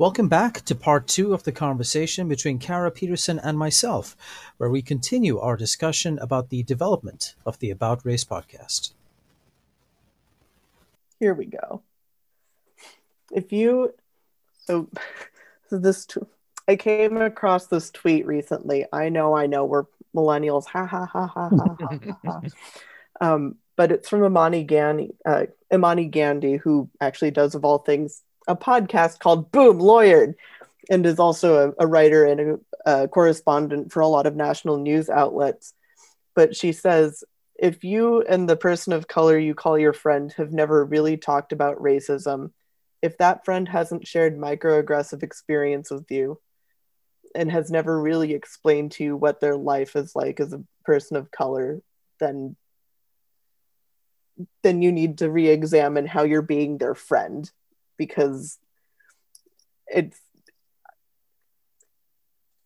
Welcome back to part two of the conversation between Kara Peterson and myself, where we continue our discussion about the development of the About Race podcast. Here we go. If you, so, so this, t- I came across this tweet recently. I know, I know, we're millennials. Ha ha ha ha ha ha. ha. Um, but it's from Imani Gandhi, uh, Imani Gandy, who actually does, of all things, a podcast called Boom Lawyered, and is also a, a writer and a, a correspondent for a lot of national news outlets. But she says, if you and the person of color you call your friend have never really talked about racism, if that friend hasn't shared microaggressive experience with you and has never really explained to you what their life is like as a person of color, then then you need to re-examine how you're being their friend because it's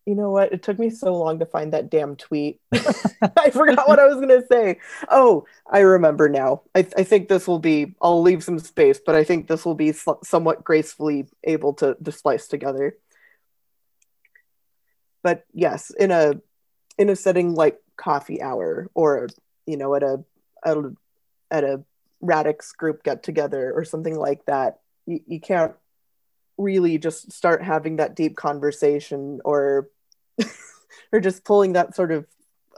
you know what? It took me so long to find that damn tweet. I forgot what I was going to say. Oh, I remember now. I, th- I, think this will be, I'll leave some space, but I think this will be sl- somewhat gracefully able to, to splice together. But yes, in a in a setting like coffee hour or you know at a, a at a radix group get together or something like that you, you can't really just start having that deep conversation or or just pulling that sort of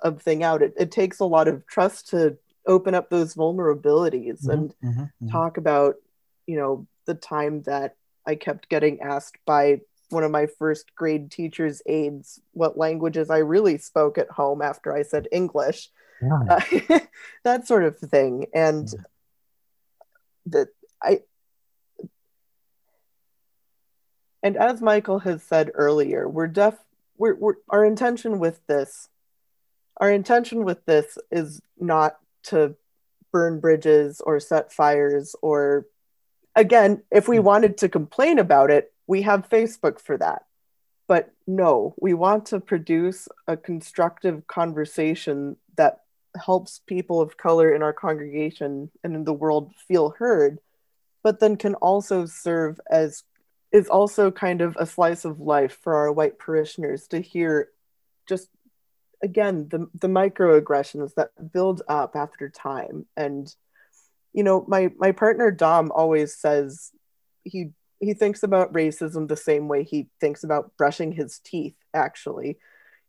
of thing out it, it takes a lot of trust to open up those vulnerabilities mm-hmm, and mm-hmm, mm-hmm. talk about you know the time that i kept getting asked by one of my first grade teachers aides what languages i really spoke at home after i said english yeah. uh, that sort of thing and yeah. that i and as Michael has said earlier, we're deaf. We're, we're our intention with this. Our intention with this is not to burn bridges or set fires or again if we hmm. wanted to complain about it we have facebook for that but no we want to produce a constructive conversation that helps people of color in our congregation and in the world feel heard but then can also serve as is also kind of a slice of life for our white parishioners to hear just again the the microaggressions that build up after time. And you know my my partner dom always says he he thinks about racism the same way he thinks about brushing his teeth actually.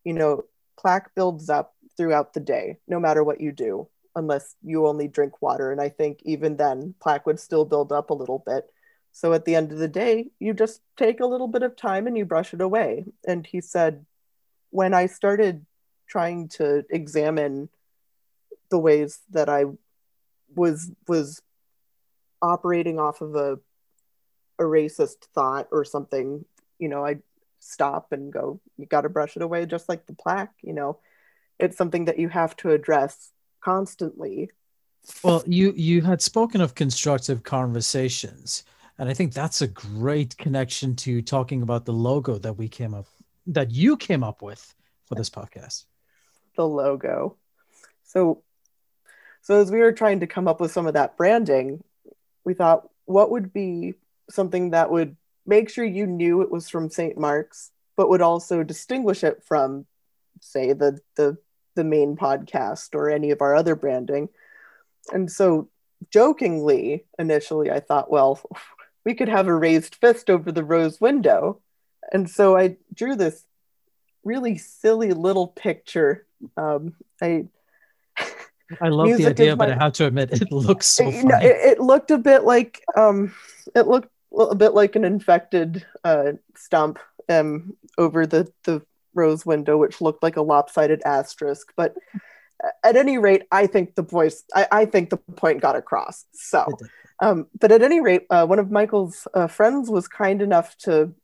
You know plaque builds up throughout the day no matter what you do unless you only drink water. And i think even then plaque would still build up a little bit so at the end of the day, you just take a little bit of time and you brush it away. And he said, when I started trying to examine the ways that I was was operating off of a a racist thought or something, you know, I stop and go, you got to brush it away just like the plaque, you know. It's something that you have to address constantly. Well, you you had spoken of constructive conversations and I think that's a great connection to talking about the logo that we came up that you came up with for this podcast. The logo. So so as we were trying to come up with some of that branding, we thought what would be something that would make sure you knew it was from St. Mark's, but would also distinguish it from, say, the the the main podcast or any of our other branding. And so jokingly, initially I thought, well, we could have a raised fist over the rose window. And so I drew this really silly little picture. Um, I I love the idea, my, but I have to admit it looks so funny. You know, it, it, looked a bit like um, it looked a bit like an infected uh, stump um, over the the rose window, which looked like a lopsided asterisk. But at any rate, I think the voice, I, I think the point got across. So um, but at any rate, uh, one of Michael's uh, friends was kind enough to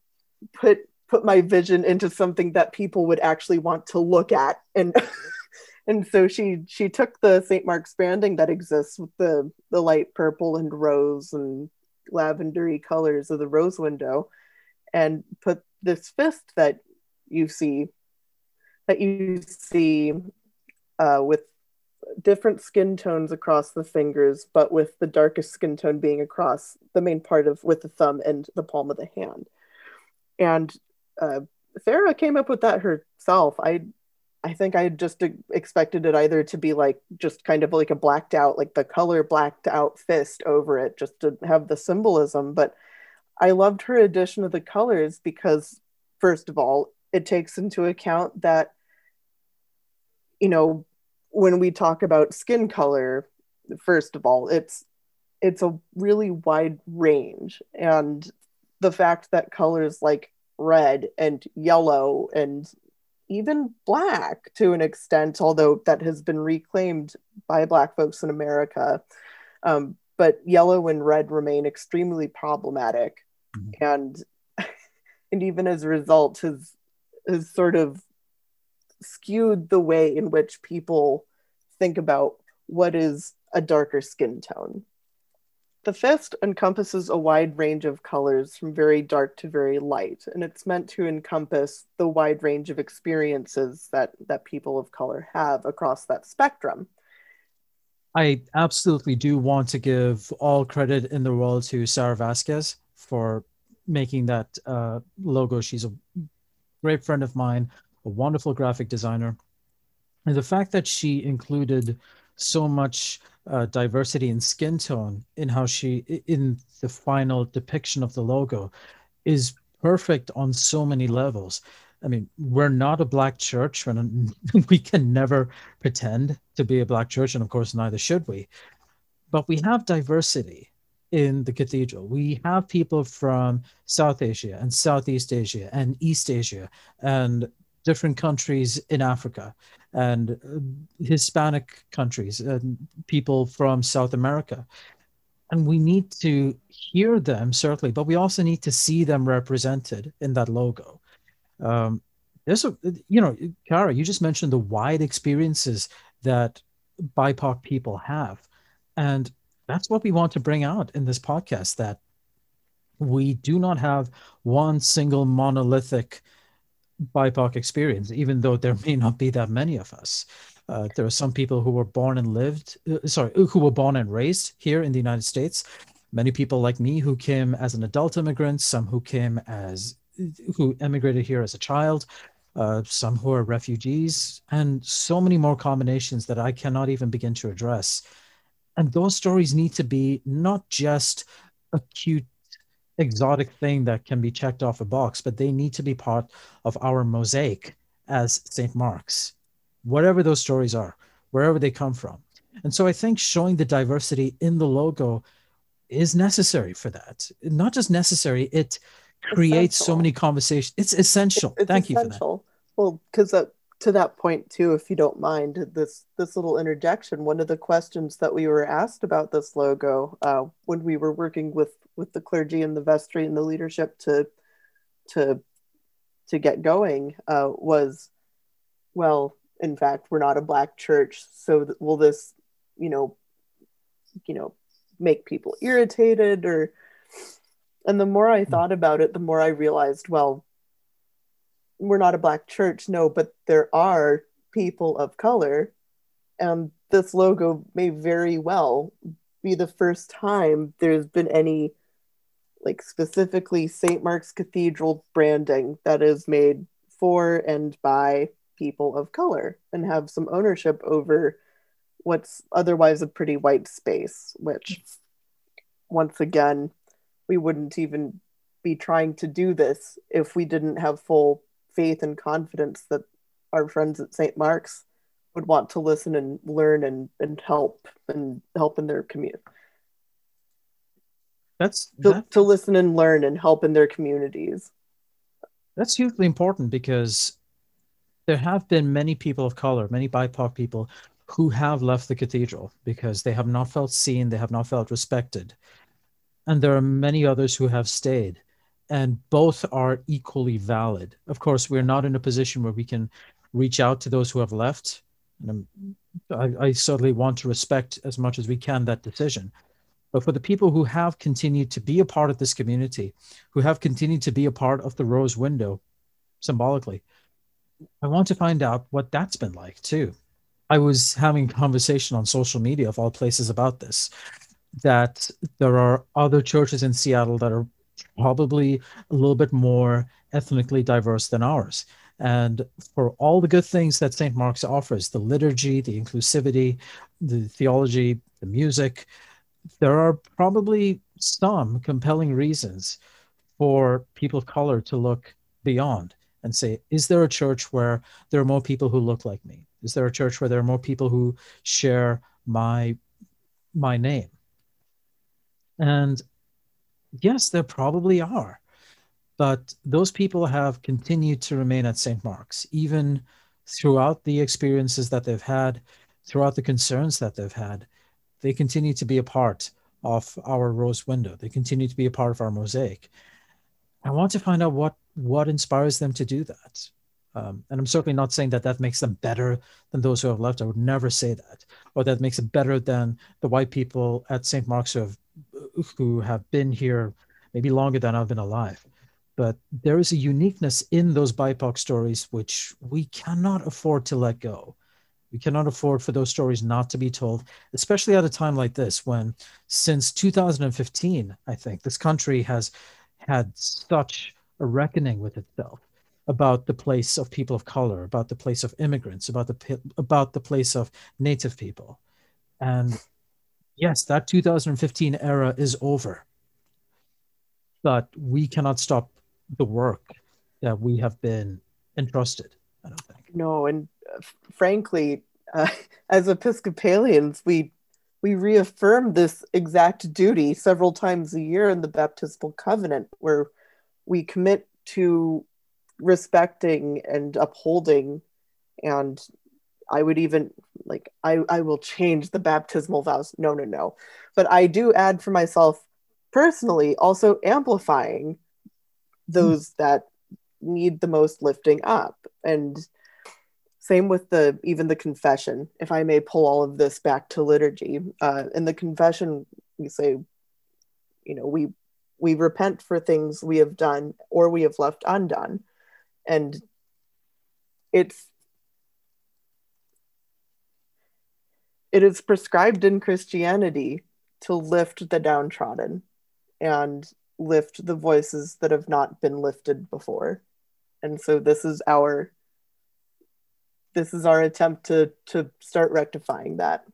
put put my vision into something that people would actually want to look at, and and so she she took the St. Mark's branding that exists with the the light purple and rose and lavendery colors of the rose window, and put this fist that you see that you see uh, with different skin tones across the fingers, but with the darkest skin tone being across the main part of with the thumb and the palm of the hand. and uh, Farah came up with that herself. I I think I just expected it either to be like just kind of like a blacked out, like the color blacked out fist over it, just to have the symbolism. But I loved her addition of the colors because, first of all, it takes into account that, you know, when we talk about skin color, first of all, it's it's a really wide range, and the fact that colors like red and yellow and even black to an extent, although that has been reclaimed by Black folks in America. Um, but yellow and red remain extremely problematic, mm-hmm. and and even as a result, has has sort of skewed the way in which people think about what is a darker skin tone. The fist encompasses a wide range of colors from very dark to very light, and it's meant to encompass the wide range of experiences that, that people of color have across that spectrum. I absolutely do want to give all credit in the world to Sarah Vasquez for making that uh, logo. She's a great friend of mine, a wonderful graphic designer. And the fact that she included so much uh, diversity in skin tone in how she in the final depiction of the logo is perfect on so many levels. I mean we're not a black church. And we can never pretend to be a black church and of course neither should we. But we have diversity in the cathedral. We have people from south asia and southeast asia and east asia and different countries in africa and uh, Hispanic countries and people from South America. And we need to hear them, certainly, but we also need to see them represented in that logo. Um, there's a, you know, Kara, you just mentioned the wide experiences that BIPOC people have. And that's what we want to bring out in this podcast that we do not have one single monolithic BIPOC experience, even though there may not be that many of us. Uh, there are some people who were born and lived, uh, sorry, who were born and raised here in the United States. Many people like me who came as an adult immigrant, some who came as, who emigrated here as a child, uh, some who are refugees, and so many more combinations that I cannot even begin to address. And those stories need to be not just acute exotic thing that can be checked off a box, but they need to be part of our mosaic as St. Mark's, whatever those stories are, wherever they come from. And so I think showing the diversity in the logo is necessary for that. Not just necessary, it creates essential. so many conversations. It's essential. It's Thank essential. you for that. Well, because to that point too, if you don't mind this this little interjection, one of the questions that we were asked about this logo uh, when we were working with with the clergy and the vestry and the leadership to to to get going uh, was, well, in fact, we're not a black church, so th- will this, you know, you know, make people irritated or? And the more I hmm. thought about it, the more I realized, well, we're not a black church, no, but there are people of color, and this logo may very well be the first time there's been any like specifically St. Mark's Cathedral branding that is made for and by people of color and have some ownership over what's otherwise a pretty white space, which once again, we wouldn't even be trying to do this if we didn't have full faith and confidence that our friends at St. Mark's would want to listen and learn and, and help and help in their community. That's to, that, to listen and learn and help in their communities. That's hugely important because there have been many people of color, many BIPOC people who have left the cathedral because they have not felt seen, they have not felt respected. And there are many others who have stayed and both are equally valid. Of course, we're not in a position where we can reach out to those who have left. And I, I certainly want to respect as much as we can that decision. But for the people who have continued to be a part of this community, who have continued to be a part of the rose window symbolically, I want to find out what that's been like too. I was having conversation on social media of all places about this, that there are other churches in Seattle that are probably a little bit more ethnically diverse than ours. And for all the good things that St. Mark's offers the liturgy, the inclusivity, the theology, the music there are probably some compelling reasons for people of color to look beyond and say, is there a church where there are more people who look like me? Is there a church where there are more people who share my my name? And yes, there probably are. But those people have continued to remain at St. Mark's, even throughout the experiences that they've had, throughout the concerns that they've had. They continue to be a part of our rose window. They continue to be a part of our mosaic. I want to find out what what inspires them to do that. Um, and I'm certainly not saying that that makes them better than those who have left. I would never say that, or that makes it better than the white people at St. Mark's who have who have been here maybe longer than I've been alive. But there is a uniqueness in those BIPOC stories which we cannot afford to let go. We cannot afford for those stories not to be told, especially at a time like this when, since 2015, I think this country has had such a reckoning with itself about the place of people of color, about the place of immigrants, about the about the place of native people. And yes, that 2015 era is over. But we cannot stop the work that we have been entrusted, I don't think. No, and frankly, uh, as Episcopalians, we we reaffirm this exact duty several times a year in the baptismal covenant, where we commit to respecting and upholding, and I would even like I I will change the baptismal vows. No, no, no, but I do add for myself personally, also amplifying those mm. that need the most lifting up and same with the even the confession. If I may pull all of this back to liturgy, uh, in the confession we say, you know, we we repent for things we have done or we have left undone, and it's it is prescribed in Christianity to lift the downtrodden and lift the voices that have not been lifted before. And so this is our this is our attempt to to start rectifying that.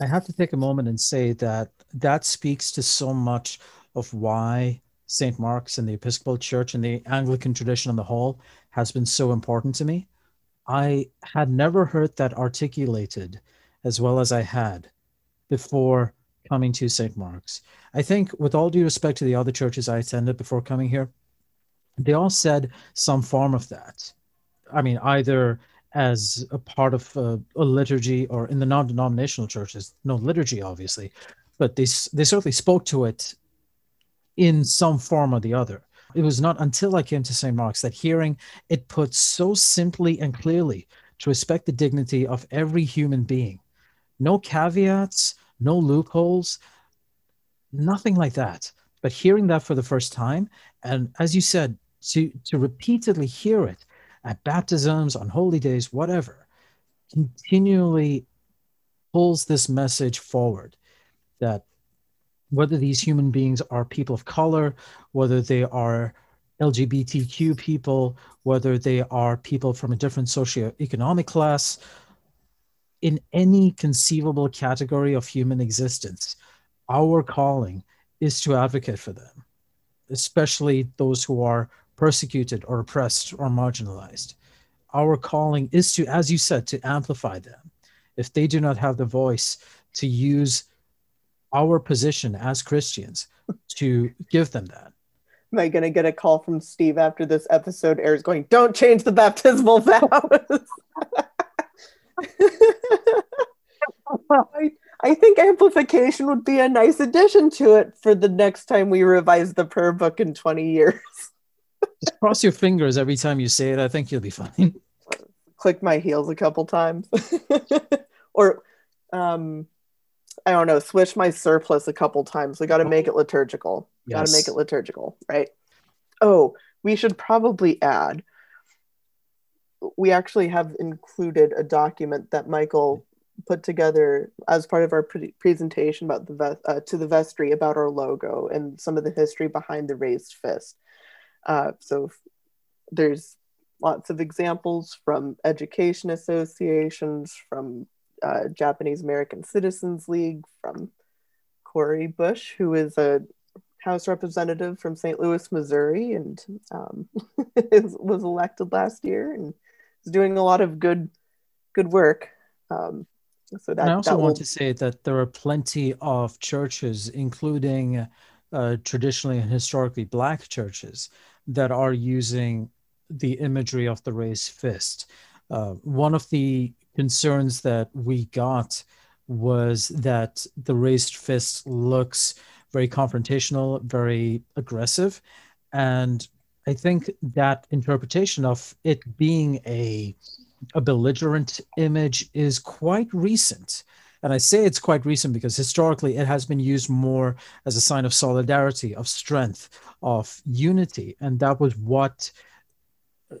I have to take a moment and say that that speaks to so much of why St. Mark's and the Episcopal Church and the Anglican tradition on the whole has been so important to me. I had never heard that articulated as well as I had before coming to St. Mark's. I think, with all due respect to the other churches I attended before coming here, they all said some form of that. I mean, either as a part of a, a liturgy or in the non-denominational churches, no liturgy, obviously, but they they certainly spoke to it in some form or the other. It was not until I came to St. Mark's that hearing it put so simply and clearly to respect the dignity of every human being. No caveats, no loopholes, nothing like that. But hearing that for the first time, and as you said, to, to repeatedly hear it at baptisms, on holy days, whatever, continually pulls this message forward that whether these human beings are people of color, whether they are LGBTQ people, whether they are people from a different socioeconomic class, in any conceivable category of human existence, our calling is to advocate for them, especially those who are persecuted or oppressed or marginalized. Our calling is to, as you said, to amplify them. If they do not have the voice, to use our position as Christians to give them that. Am I going to get a call from Steve after this episode airs going, don't change the baptismal vows? I, I think amplification would be a nice addition to it for the next time we revise the prayer book in 20 years. Just cross your fingers every time you say it. I think you'll be fine. Click my heels a couple times. or, um, I don't know, switch my surplice a couple times. We got to make it liturgical. Yes. Got to make it liturgical, right? Oh, we should probably add we actually have included a document that Michael put together as part of our pre- presentation about the uh, to the vestry about our logo and some of the history behind the raised fist. Uh, so there's lots of examples from education associations, from uh, Japanese American Citizens League, from Cori Bush, who is a House representative from St. Louis, Missouri, and um, was elected last year and is doing a lot of good good work. Um, so that, I also that will... want to say that there are plenty of churches, including uh, traditionally and historically black churches, that are using the imagery of the raised fist. Uh, one of the concerns that we got was that the raised fist looks very confrontational, very aggressive. And I think that interpretation of it being a, a belligerent image is quite recent. And I say it's quite recent because historically it has been used more as a sign of solidarity, of strength, of unity. And that was what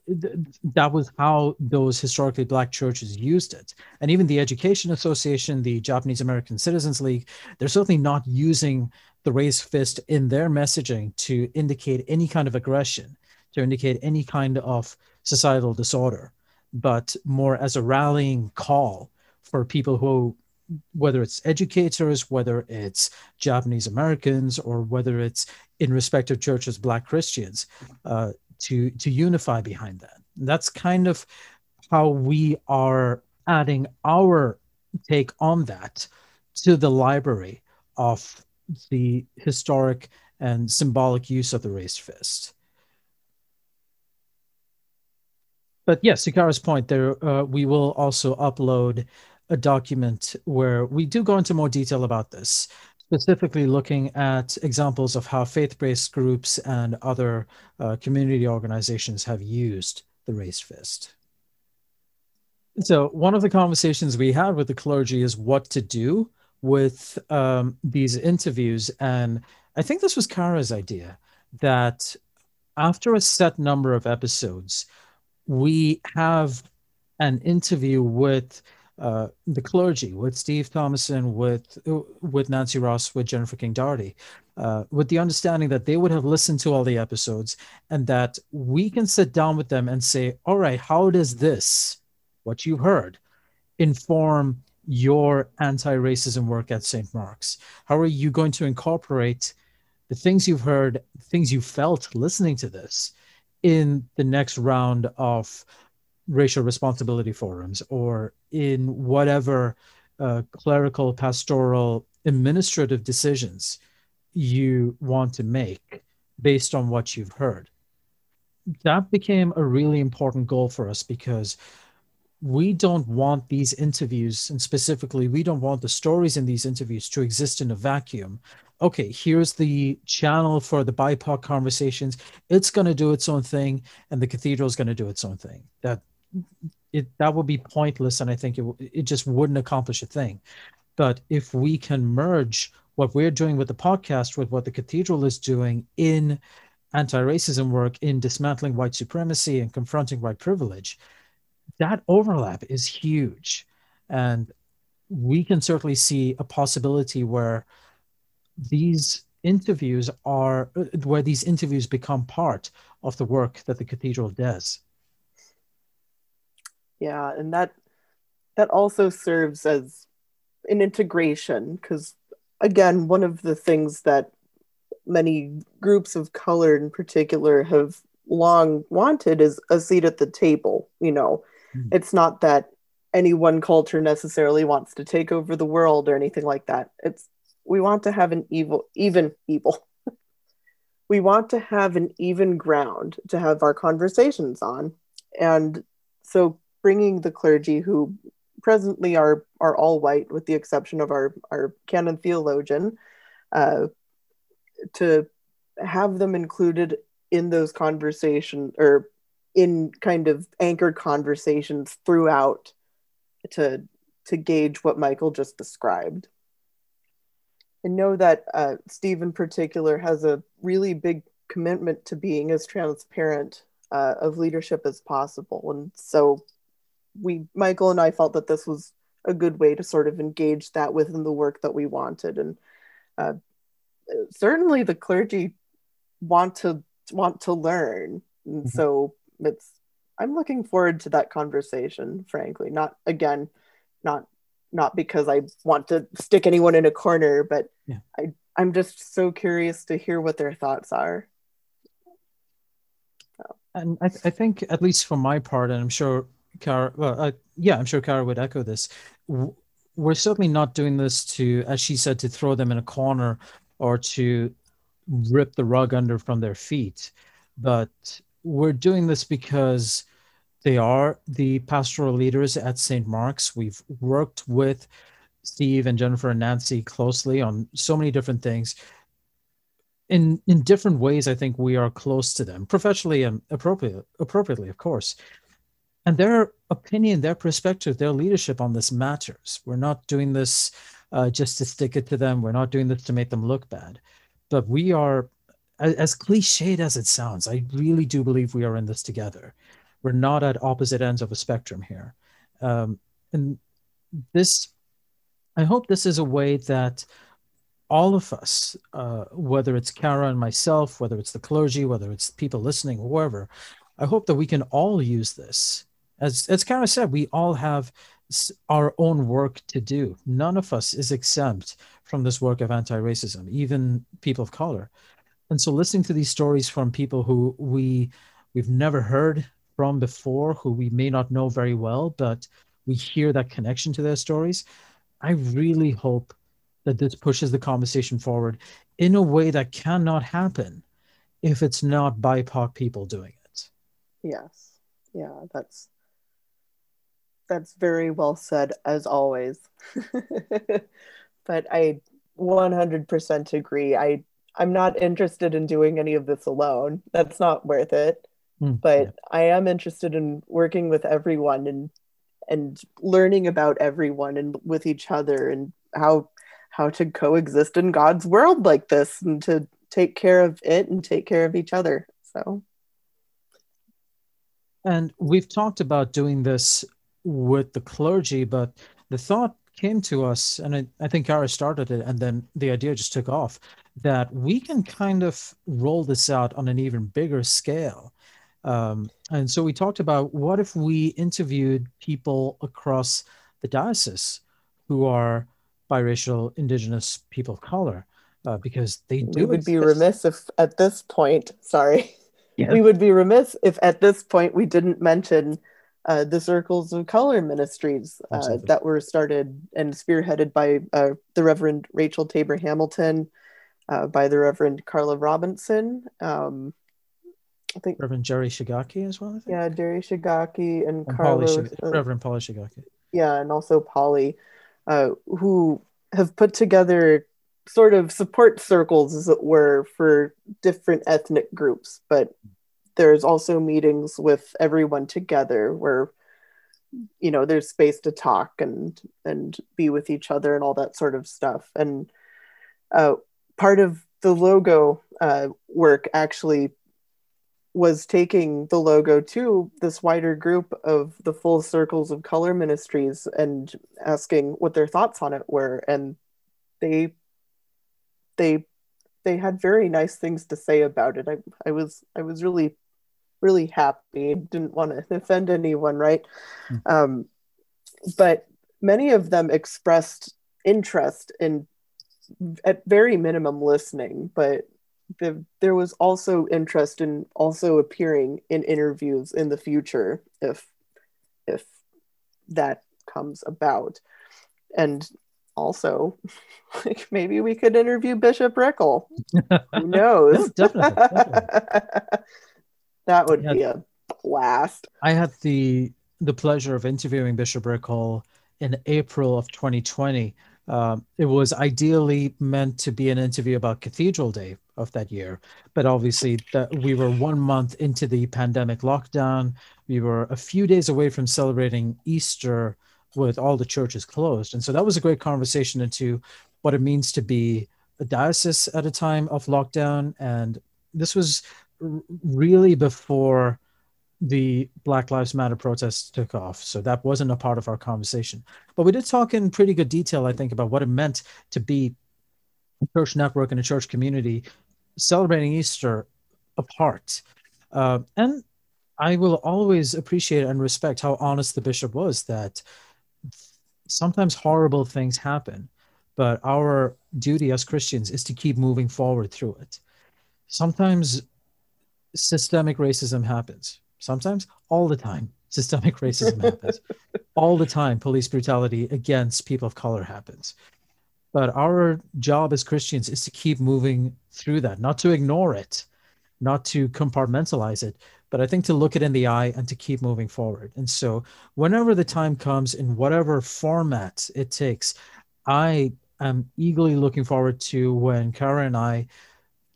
that was how those historically black churches used it. And even the Education Association, the Japanese American Citizens League, they're certainly not using the raised fist in their messaging to indicate any kind of aggression, to indicate any kind of societal disorder, but more as a rallying call for people who whether it's educators, whether it's Japanese Americans, or whether it's in respective churches, Black Christians, uh, to to unify behind that. And that's kind of how we are adding our take on that to the library of the historic and symbolic use of the raised fist. But yes, Hikara's point there, uh, we will also upload a document where we do go into more detail about this specifically looking at examples of how faith-based groups and other uh, community organizations have used the raised fist. So one of the conversations we had with the clergy is what to do with um, these interviews. And I think this was Kara's idea that after a set number of episodes, we have an interview with uh, the clergy, with Steve Thomason, with with Nancy Ross, with Jennifer King Daugherty, uh, with the understanding that they would have listened to all the episodes and that we can sit down with them and say, all right, how does this, what you heard, inform your anti-racism work at St. Mark's? How are you going to incorporate the things you've heard, things you felt listening to this in the next round of racial responsibility forums or in whatever uh, clerical, pastoral, administrative decisions you want to make based on what you've heard. That became a really important goal for us because we don't want these interviews, and specifically, we don't want the stories in these interviews to exist in a vacuum. Okay, here's the channel for the BIPOC conversations. It's going to do its own thing, and the cathedral is going to do its own thing. That it that would be pointless and i think it, it just wouldn't accomplish a thing. But if we can merge what we're doing with the podcast with what the cathedral is doing in anti-racism work in dismantling white supremacy and confronting white privilege that overlap is huge. And we can certainly see a possibility where these interviews are where these interviews become part of the work that the cathedral does yeah and that that also serves as an integration because again one of the things that many groups of color in particular have long wanted is a seat at the table you know? Mm-hmm. it's not that any one culture necessarily wants to take over the world or anything like that. It's we want to have an evil even evil. We want to have an even ground to have our conversations on. And so bringing the clergy who presently are are all white with the exception of our our canon theologian uh, to have them included in those conversations or in kind of anchored conversations throughout to to gauge what michael just described. And know that uh, steve in particular has a really big commitment to being as transparent uh, of leadership as possible. And so we Michael and I felt that this was a good way to sort of engage that within the work that we wanted. And uh, certainly the clergy want to want to learn. And mm-hmm. so it's I'm looking forward to that conversation, frankly. Not again, not not because I want to stick anyone in a corner, but yeah. I I'm just so curious to hear what their thoughts are. And I, I think, at least for my part, and I'm sure Kara, well, uh, yeah, I'm sure Kara would echo this. We're certainly not doing this to, as she said, to throw them in a corner or to rip the rug under from their feet, but we're doing this because they are the pastoral leaders at St. Mark's. We've worked with Steve and Jennifer and Nancy closely on so many different things. In in different ways, I think we are close to them, professionally and appropriately, appropriately, of course. And their opinion, their perspective, their leadership on this matters. We're not doing this uh, just to stick it to them. We're not doing this to make them look bad. But we are, as, as cliched as it sounds, I really do believe we are in this together. We're not at opposite ends of a spectrum here. Um, and this I hope this is a way that all of us, uh, whether it's Kara and myself, whether it's the clergy, whether it's people listening, whoever, I hope that we can all use this. As as Kara said, we all have our own work to do. None of us is exempt from this work of anti-racism, even people of color. And so, listening to these stories from people who we we've never heard from before, who we may not know very well, but we hear that connection to their stories I really hope that this pushes the conversation forward in a way that cannot happen if it's not BIPOC people doing it. Yes. Yeah, that's that's very well said as always. but I 100% agree. I I'm not interested in doing any of this alone. That's not worth it. Mm, but yeah. I am interested in working with everyone and and learning about everyone and with each other and how how to coexist in God's world like this and to take care of it and take care of each other. So and we've talked about doing this with the clergy, but the thought came to us, and I, I think Kara started it, and then the idea just took off that we can kind of roll this out on an even bigger scale. Um, and so we talked about what if we interviewed people across the diocese who are biracial, indigenous people of color, uh, because they do. We would exist. be remiss if at this point, sorry, yes. we would be remiss if at this point we didn't mention uh, the Circles of Color ministries uh, that were started and spearheaded by uh, the Reverend Rachel Taber Hamilton, uh, by the Reverend Carla Robinson. Um, I think Reverend Jerry Shigaki as well. I think. Yeah, Jerry Shigaki and, and Carlos, Shig- uh, Reverend Polly Shigaki. Yeah, and also Polly, uh, who have put together sort of support circles, as it were, for different ethnic groups. But there's also meetings with everyone together where you know there's space to talk and and be with each other and all that sort of stuff. And uh, part of the logo uh, work actually was taking the logo to this wider group of the full circles of color ministries and asking what their thoughts on it were. And they they they had very nice things to say about it. I, I was i was really really happy didn't want to offend anyone right mm. um, but many of them expressed interest in at very minimum listening but the, there was also interest in also appearing in interviews in the future if if that comes about and also like maybe we could interview bishop rickel who knows definitely, definitely. that would had, be a blast i had the the pleasure of interviewing bishop rickel in april of 2020 um, it was ideally meant to be an interview about Cathedral Day of that year, but obviously that we were one month into the pandemic lockdown. We were a few days away from celebrating Easter with all the churches closed, and so that was a great conversation into what it means to be a diocese at a time of lockdown. And this was really before the Black Lives Matter protests took off. So that wasn't a part of our conversation. But we did talk in pretty good detail, I think, about what it meant to be a church network and a church community celebrating Easter apart. Uh, and I will always appreciate and respect how honest the bishop was that sometimes horrible things happen, but our duty as Christians is to keep moving forward through it. Sometimes systemic racism happens. Sometimes, all the time, systemic racism happens. All the time, police brutality against people of color happens. But our job as Christians is to keep moving through that, not to ignore it, not to compartmentalize it, but I think to look it in the eye and to keep moving forward. And so, whenever the time comes, in whatever format it takes, I am eagerly looking forward to when Kara and I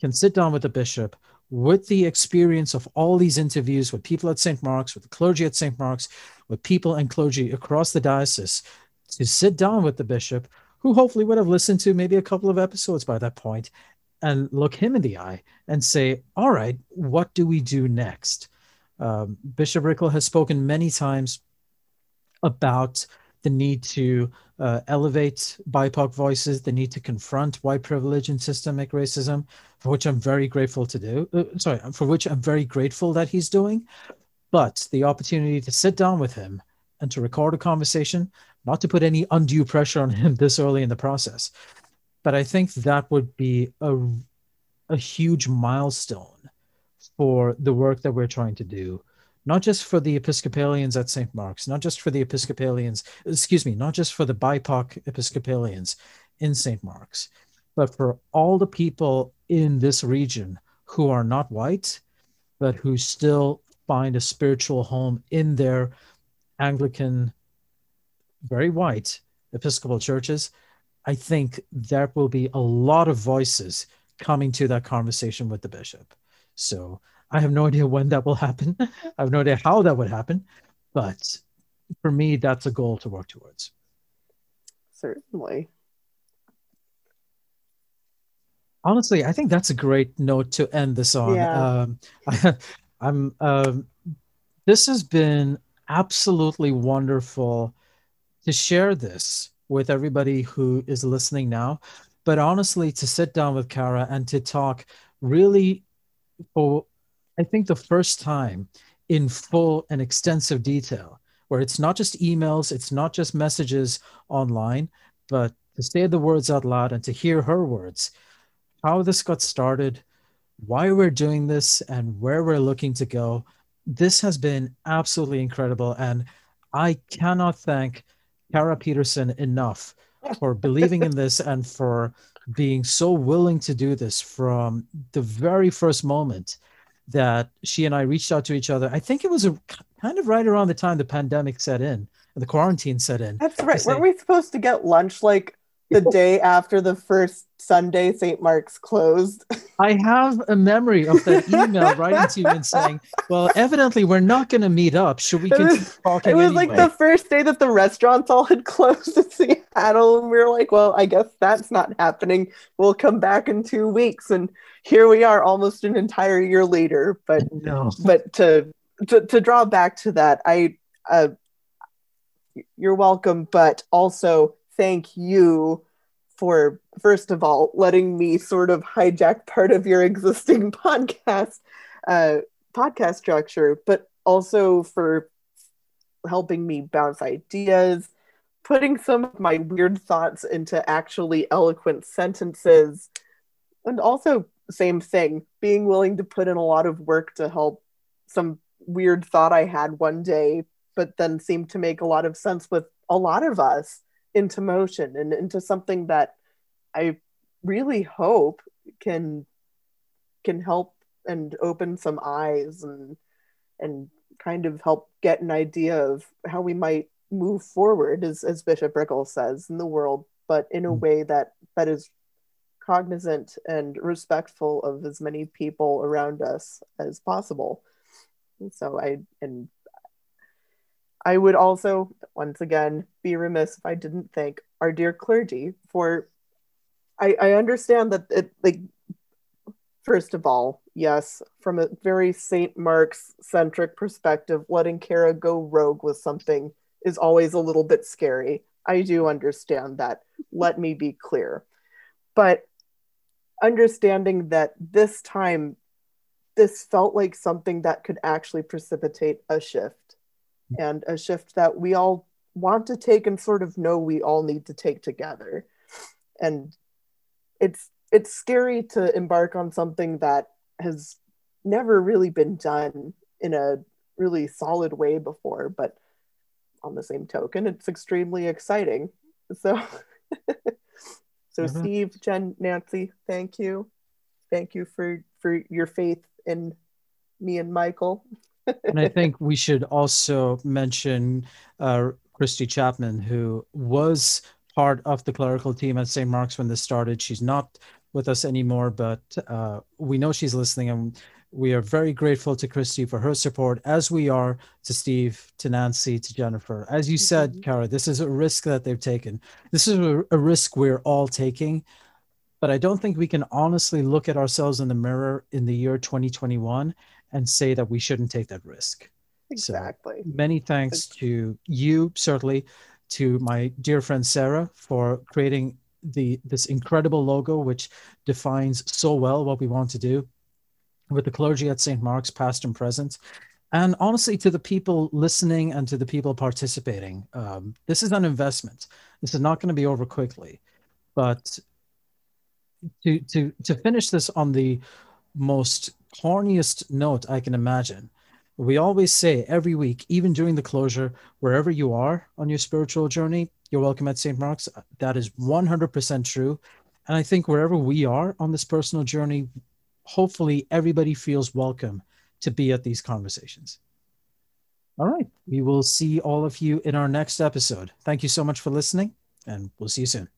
can sit down with the bishop with the experience of all these interviews with people at St. Mark's, with the clergy at St. Mark's, with people and clergy across the diocese, to sit down with the bishop, who hopefully would have listened to maybe a couple of episodes by that point, and look him in the eye and say, All right, what do we do next? Um, Bishop Rickel has spoken many times about the need to uh, elevate BIPOC voices, the need to confront white privilege and systemic racism, for which I'm very grateful to do. Uh, sorry, for which I'm very grateful that he's doing. But the opportunity to sit down with him and to record a conversation, not to put any undue pressure on him this early in the process, but I think that would be a, a huge milestone for the work that we're trying to do not just for the Episcopalians at St. Mark's, not just for the Episcopalians, excuse me, not just for the BIPOC Episcopalians in St. Mark's, but for all the people in this region who are not white, but who still find a spiritual home in their Anglican, very white Episcopal churches. I think there will be a lot of voices coming to that conversation with the bishop. So I have no idea when that will happen. I have no idea how that would happen, but for me, that's a goal to work towards. Certainly. Honestly, I think that's a great note to end this on. Yeah. Um, I, am um, this has been absolutely wonderful to share this with everybody who is listening now. But honestly, to sit down with Kara and to talk really for I think the first time in full and extensive detail, where it's not just emails, it's not just messages online, but to say the words out loud and to hear her words, how this got started, why we're doing this, and where we're looking to go. This has been absolutely incredible. And I cannot thank Kara Peterson enough for believing in this and for being so willing to do this from the very first moment that she and I reached out to each other. I think it was a, kind of right around the time the pandemic set in and the quarantine set in. That's right. Weren't we supposed to get lunch like the day after the first Sunday St. Mark's closed? I have a memory of that email writing to you and saying, "Well, evidently we're not going to meet up. Should we continue talking?" It was anyway? like the first day that the restaurants all had closed in Seattle, and we were like, "Well, I guess that's not happening. We'll come back in two weeks." And here we are, almost an entire year later. But no. but to to, to draw back to that, I uh, you're welcome, but also thank you for first of all letting me sort of hijack part of your existing podcast uh, podcast structure, but also for helping me bounce ideas, putting some of my weird thoughts into actually eloquent sentences, and also same thing, being willing to put in a lot of work to help some weird thought I had one day, but then seemed to make a lot of sense with a lot of us into motion and into something that I really hope can can help and open some eyes and and kind of help get an idea of how we might move forward as, as bishop rickel says in the world but in a mm. way that that is cognizant and respectful of as many people around us as possible and so i and I would also, once again, be remiss if I didn't thank our dear clergy for. I, I understand that it like first of all, yes, from a very St. Mark's centric perspective, letting Kara go rogue with something is always a little bit scary. I do understand that. Let me be clear. But understanding that this time, this felt like something that could actually precipitate a shift and a shift that we all want to take and sort of know we all need to take together. And it's it's scary to embark on something that has never really been done in a really solid way before, but on the same token, it's extremely exciting. So so mm-hmm. Steve, Jen, Nancy, thank you. Thank you for for your faith in me and Michael. And I think we should also mention uh, Christy Chapman, who was part of the clerical team at St. Mark's when this started. She's not with us anymore, but uh, we know she's listening, and we are very grateful to Christy for her support, as we are to Steve, to Nancy, to Jennifer. As you said, mm-hmm. Kara, this is a risk that they've taken. This is a, a risk we're all taking, but I don't think we can honestly look at ourselves in the mirror in the year 2021 and say that we shouldn't take that risk. Exactly. So many thanks to you, certainly, to my dear friend Sarah for creating the this incredible logo, which defines so well what we want to do with the clergy at St. Mark's, past and present. And honestly, to the people listening and to the people participating, um, this is an investment. This is not going to be over quickly. But to to to finish this on the most corniest note I can imagine, we always say every week, even during the closure, wherever you are on your spiritual journey, you're welcome at St. Mark's. That is 100% true. And I think wherever we are on this personal journey, hopefully everybody feels welcome to be at these conversations. All right. We will see all of you in our next episode. Thank you so much for listening, and we'll see you soon.